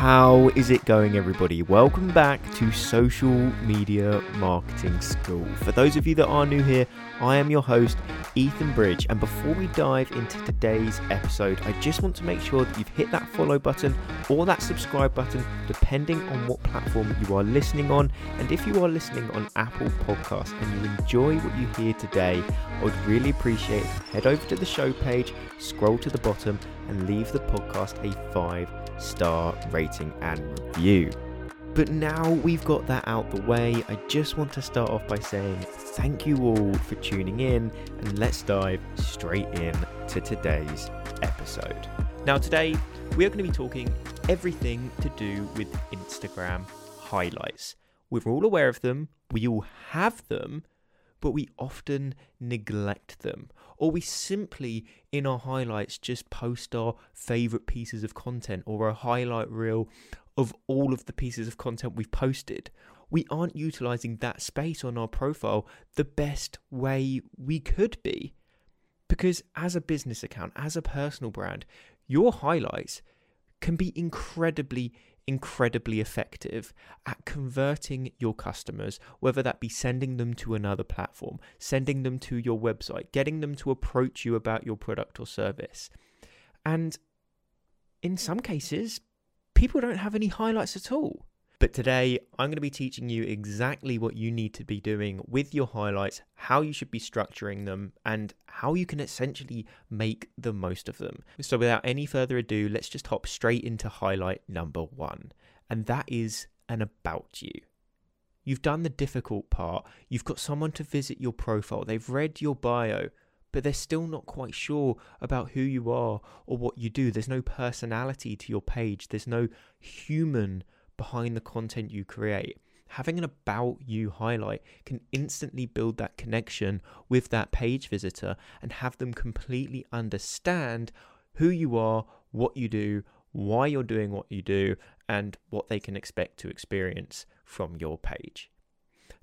How is it going, everybody? Welcome back to Social Media Marketing School. For those of you that are new here, I am your host, Ethan Bridge. And before we dive into today's episode, I just want to make sure that you've hit that follow button or that subscribe button, depending on what platform you are listening on. And if you are listening on Apple Podcasts and you enjoy what you hear today, I would really appreciate you head over to the show page, scroll to the bottom, and leave the podcast a five star rating and review. But now we've got that out the way, I just want to start off by saying thank you all for tuning in and let's dive straight in to today's episode. Now, today we are going to be talking everything to do with Instagram highlights. We're all aware of them, we all have them, but we often neglect them. Or we simply, in our highlights, just post our favorite pieces of content or a highlight reel of all of the pieces of content we've posted. We aren't utilizing that space on our profile the best way we could be. Because as a business account, as a personal brand, your highlights can be incredibly incredibly effective at converting your customers, whether that be sending them to another platform, sending them to your website, getting them to approach you about your product or service. And in some cases, people don't have any highlights at all. But today, I'm going to be teaching you exactly what you need to be doing with your highlights, how you should be structuring them, and how you can essentially make the most of them. So, without any further ado, let's just hop straight into highlight number one, and that is an about you. You've done the difficult part, you've got someone to visit your profile, they've read your bio, but they're still not quite sure about who you are or what you do. There's no personality to your page, there's no human behind the content you create. Having an about you highlight can instantly build that connection with that page visitor and have them completely understand who you are, what you do, why you're doing what you do, and what they can expect to experience from your page.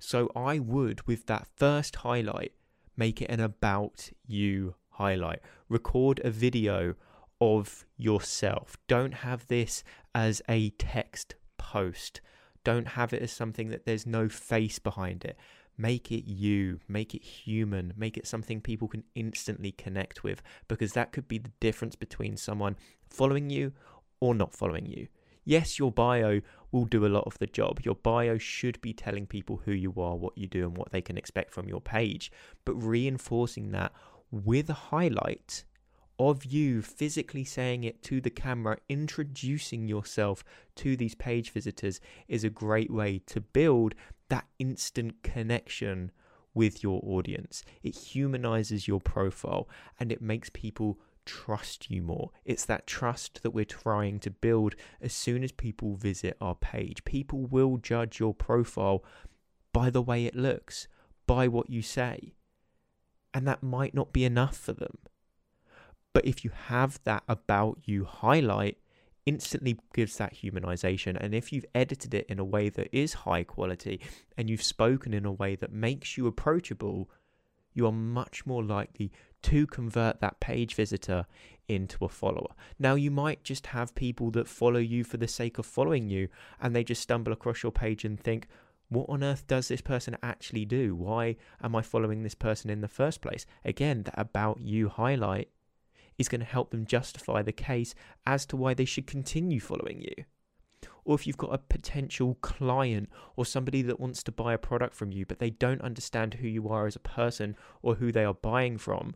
So I would, with that first highlight, make it an about you highlight. Record a video of yourself. Don't have this as a text post. Don't have it as something that there's no face behind it. Make it you, make it human, make it something people can instantly connect with because that could be the difference between someone following you or not following you. Yes, your bio will do a lot of the job. Your bio should be telling people who you are, what you do, and what they can expect from your page. But reinforcing that with a highlight of you physically saying it to the camera, introducing yourself to these page visitors is a great way to build that instant connection with your audience. It humanizes your profile and it makes people trust you more. It's that trust that we're trying to build as soon as people visit our page. People will judge your profile by the way it looks, by what you say. And that might not be enough for them. But if you have that about you highlight, instantly gives that humanization. And if you've edited it in a way that is high quality and you've spoken in a way that makes you approachable, you are much more likely to convert that page visitor into a follower. Now, you might just have people that follow you for the sake of following you and they just stumble across your page and think, what on earth does this person actually do? Why am I following this person in the first place? Again, that about you highlight is going to help them justify the case as to why they should continue following you. Or if you've got a potential client or somebody that wants to buy a product from you, but they don't understand who you are as a person or who they are buying from,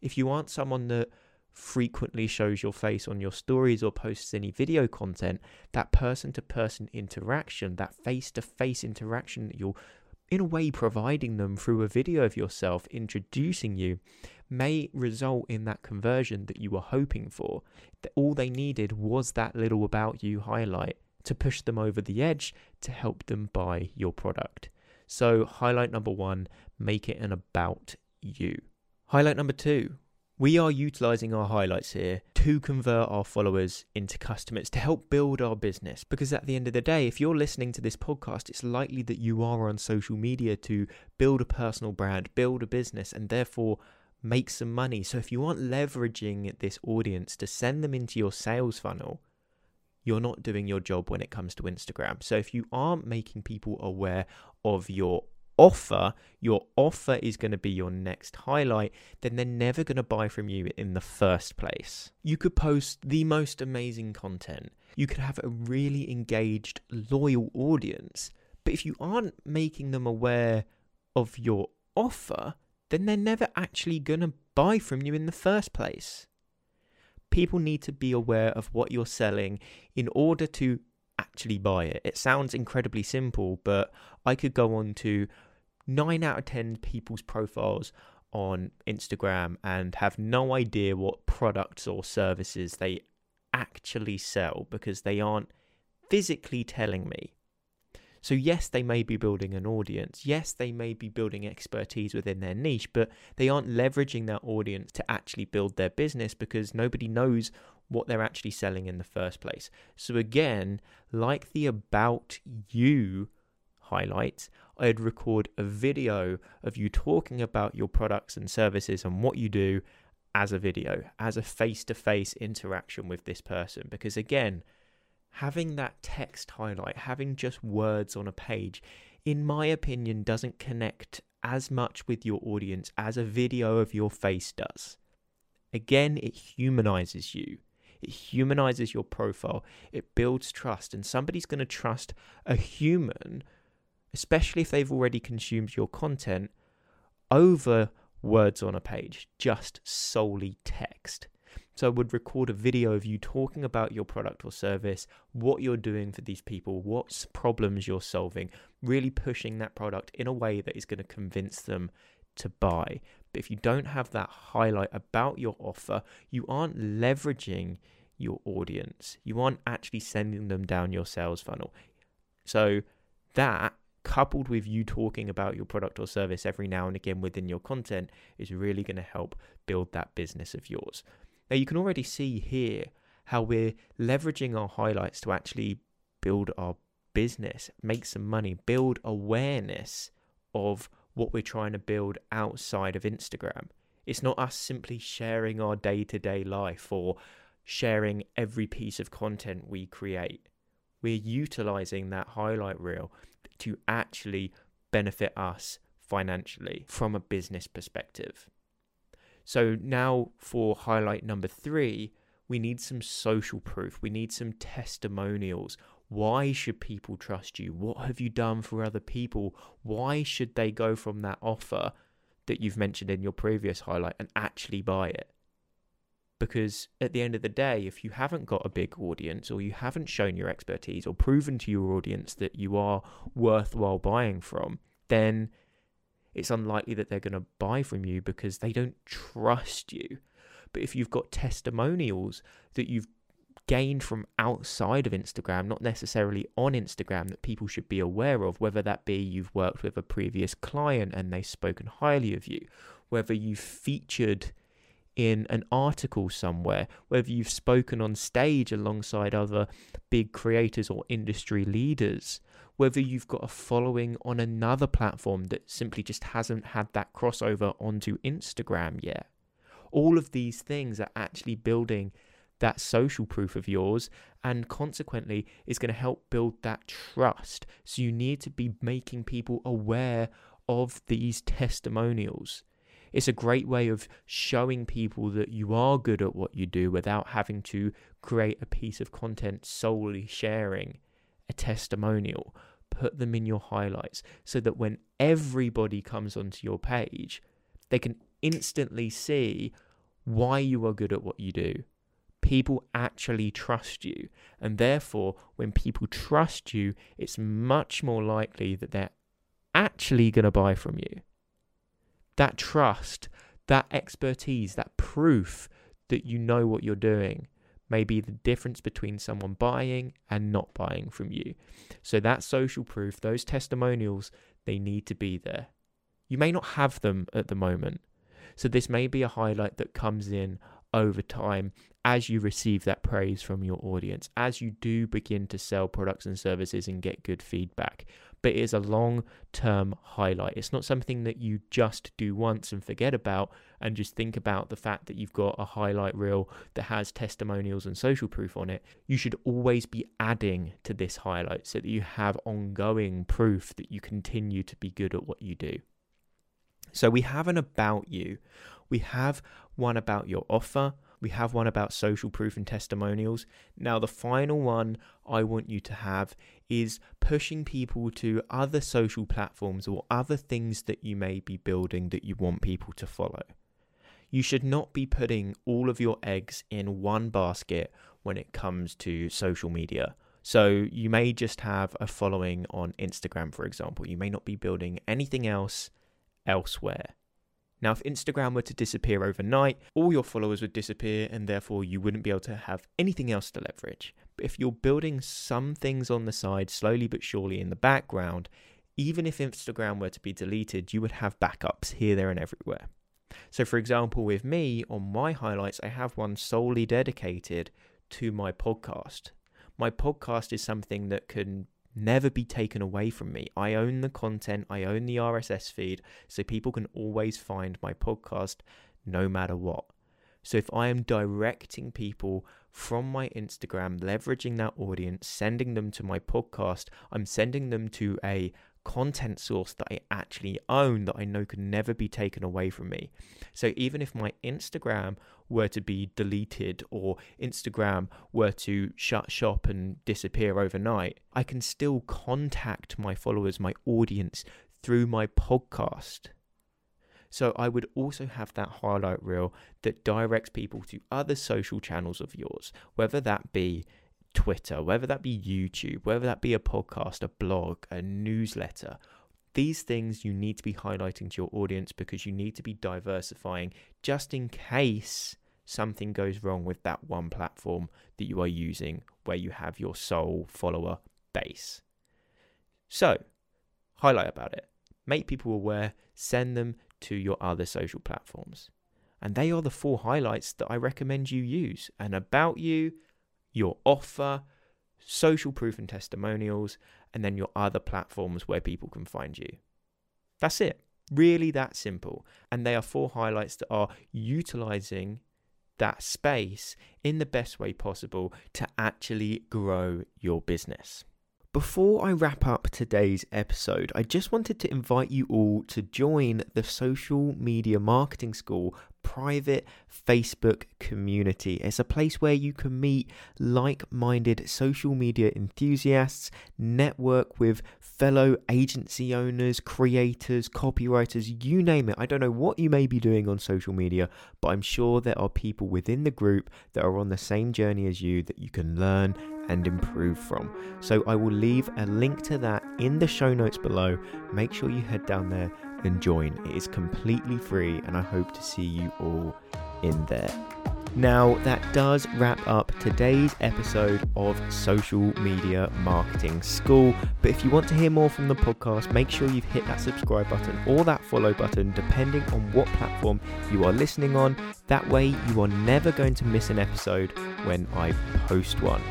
if you aren't someone that frequently shows your face on your stories or posts any video content, that person to person interaction, that face to face interaction that you're in a way providing them through a video of yourself introducing you may result in that conversion that you were hoping for. All they needed was that little about you highlight to push them over the edge to help them buy your product. So, highlight number one, make it an about you. Highlight number two, we are utilizing our highlights here to convert our followers into customers to help build our business. Because at the end of the day, if you're listening to this podcast, it's likely that you are on social media to build a personal brand, build a business, and therefore make some money. So if you aren't leveraging this audience to send them into your sales funnel, you're not doing your job when it comes to Instagram. So if you aren't making people aware of your offer, your offer is going to be your next highlight, then they're never going to buy from you in the first place. You could post the most amazing content. You could have a really engaged, loyal audience. But if you aren't making them aware of your offer, then they're never actually going to buy from you in the first place. People need to be aware of what you're selling in order to actually buy it. It sounds incredibly simple, but I could go on to nine out of 10 people's profiles on Instagram and have no idea what products or services they actually sell because they aren't physically telling me so, yes, they may be building an audience. Yes, they may be building expertise within their niche, but they aren't leveraging that audience to actually build their business because nobody knows what they're actually selling in the first place. So, again, like the About You highlights, I'd record a video of you talking about your products and services and what you do as a video, as a face to face interaction with this person. Because, again, having that text highlight, having just words on a page, in my opinion, doesn't connect as much with your audience as a video of your face does. Again, it humanizes you. It humanizes your profile. It builds trust. And somebody's going to trust a human, especially if they've already consumed your content, over words on a page, just solely text. So I would record a video of you talking about your product or service, what you're doing for these people, what problems you're solving, really pushing that product in a way that is going to convince them to buy. But if you don't have that highlight about your offer, you aren't leveraging your audience. You aren't actually sending them down your sales funnel. So that coupled with you talking about your product or service every now and again within your content is really going to help build that business of yours. Now you can already see here how we're leveraging our highlights to actually build our business, make some money, build awareness of what we're trying to build outside of Instagram. It's not us simply sharing our day to day life or sharing every piece of content we create. We're utilizing that highlight reel to actually benefit us financially from a business perspective. So now for highlight number three, we need some social proof. We need some testimonials. Why should people trust you? What have you done for other people? Why should they go from that offer that you've mentioned in your previous highlight and actually buy it? Because at the end of the day, if you haven't got a big audience or you haven't shown your expertise or proven to your audience that you are worthwhile buying from, then it's unlikely that they're going to buy from you because they don't trust you. But if you've got testimonials that you've gained from outside of Instagram, not necessarily on Instagram, that people should be aware of, whether that be you've worked with a previous client and they've spoken highly of you, whether you've featured in an article somewhere, whether you've spoken on stage alongside other big creators or industry leaders, whether you've got a following on another platform that simply just hasn't had that crossover onto Instagram yet. All of these things are actually building that social proof of yours and consequently is going to help build that trust. So you need to be making people aware of these testimonials. It's a great way of showing people that you are good at what you do without having to create a piece of content solely sharing a testimonial. Put them in your highlights so that when everybody comes onto your page, they can instantly see why you are good at what you do. People actually trust you. And therefore, when people trust you, it's much more likely that they're actually going to buy from you that trust, that expertise, that proof that you know what you're doing may be the difference between someone buying and not buying from you. So that social proof, those testimonials, they need to be there. You may not have them at the moment. So this may be a highlight that comes in over time as you receive that praise from your audience, as you do begin to sell products and services and get good feedback. But it is a long term highlight. It's not something that you just do once and forget about and just think about the fact that you've got a highlight reel that has testimonials and social proof on it. You should always be adding to this highlight so that you have ongoing proof that you continue to be good at what you do. So we have an about you, we have one about your offer we have one about social proof and testimonials. Now, the final one I want you to have is pushing people to other social platforms or other things that you may be building that you want people to follow. You should not be putting all of your eggs in one basket when it comes to social media. So, you may just have a following on Instagram, for example. You may not be building anything else elsewhere. Now, if Instagram were to disappear overnight, all your followers would disappear and therefore you wouldn't be able to have anything else to leverage. But if you're building some things on the side, slowly but surely in the background, even if Instagram were to be deleted, you would have backups here, there, and everywhere. So, for example, with me on my highlights, I have one solely dedicated to my podcast. My podcast is something that can never be taken away from me. I own the content, I own the RSS feed, so people can always find my podcast no matter what. So if I am directing people from my Instagram, leveraging that audience, sending them to my podcast, I'm sending them to a content source that I actually own that I know can never be taken away from me. So even if my Instagram were to be deleted or Instagram were to shut shop and disappear overnight, I can still contact my followers, my audience through my podcast. So I would also have that highlight reel that directs people to other social channels of yours, whether that be Twitter, whether that be YouTube, whether that be a podcast, a blog, a newsletter. These things you need to be highlighting to your audience because you need to be diversifying just in case something goes wrong with that one platform that you are using where you have your sole follower base. So, highlight about it, make people aware, send them to your other social platforms. And they are the four highlights that I recommend you use. And about you, your offer, social proof and testimonials, and then your other platforms where people can find you. That's it. Really that simple. And they are four highlights that are utilizing that space in the best way possible to actually grow your business. Before I wrap up today's episode, I just wanted to invite you all to join the Social Media Marketing School private Facebook community. It's a place where you can meet like minded social media enthusiasts, network with fellow agency owners, creators, copywriters, you name it. I don't know what you may be doing on social media, but I'm sure there are people within the group that are on the same journey as you that you can learn and improve from. So I will leave a link to that in the show notes below. Make sure you head down there and join. It is completely free, and I hope to see you all in there. Now, that does wrap up today's episode of Social Media Marketing School. But if you want to hear more from the podcast, make sure you've hit that subscribe button or that follow button, depending on what platform you are listening on. That way, you are never going to miss an episode when I post one.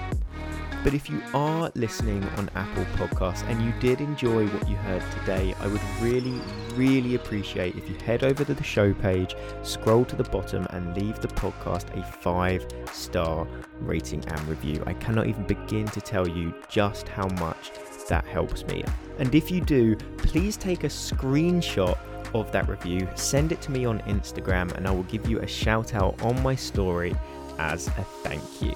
But if you are listening on Apple Podcasts and you did enjoy what you heard today, I would really, really appreciate if you head over to the show page, scroll to the bottom, and leave the podcast a five star rating and review. I cannot even begin to tell you just how much that helps me. And if you do, please take a screenshot of that review, send it to me on Instagram, and I will give you a shout out on my story as a thank you.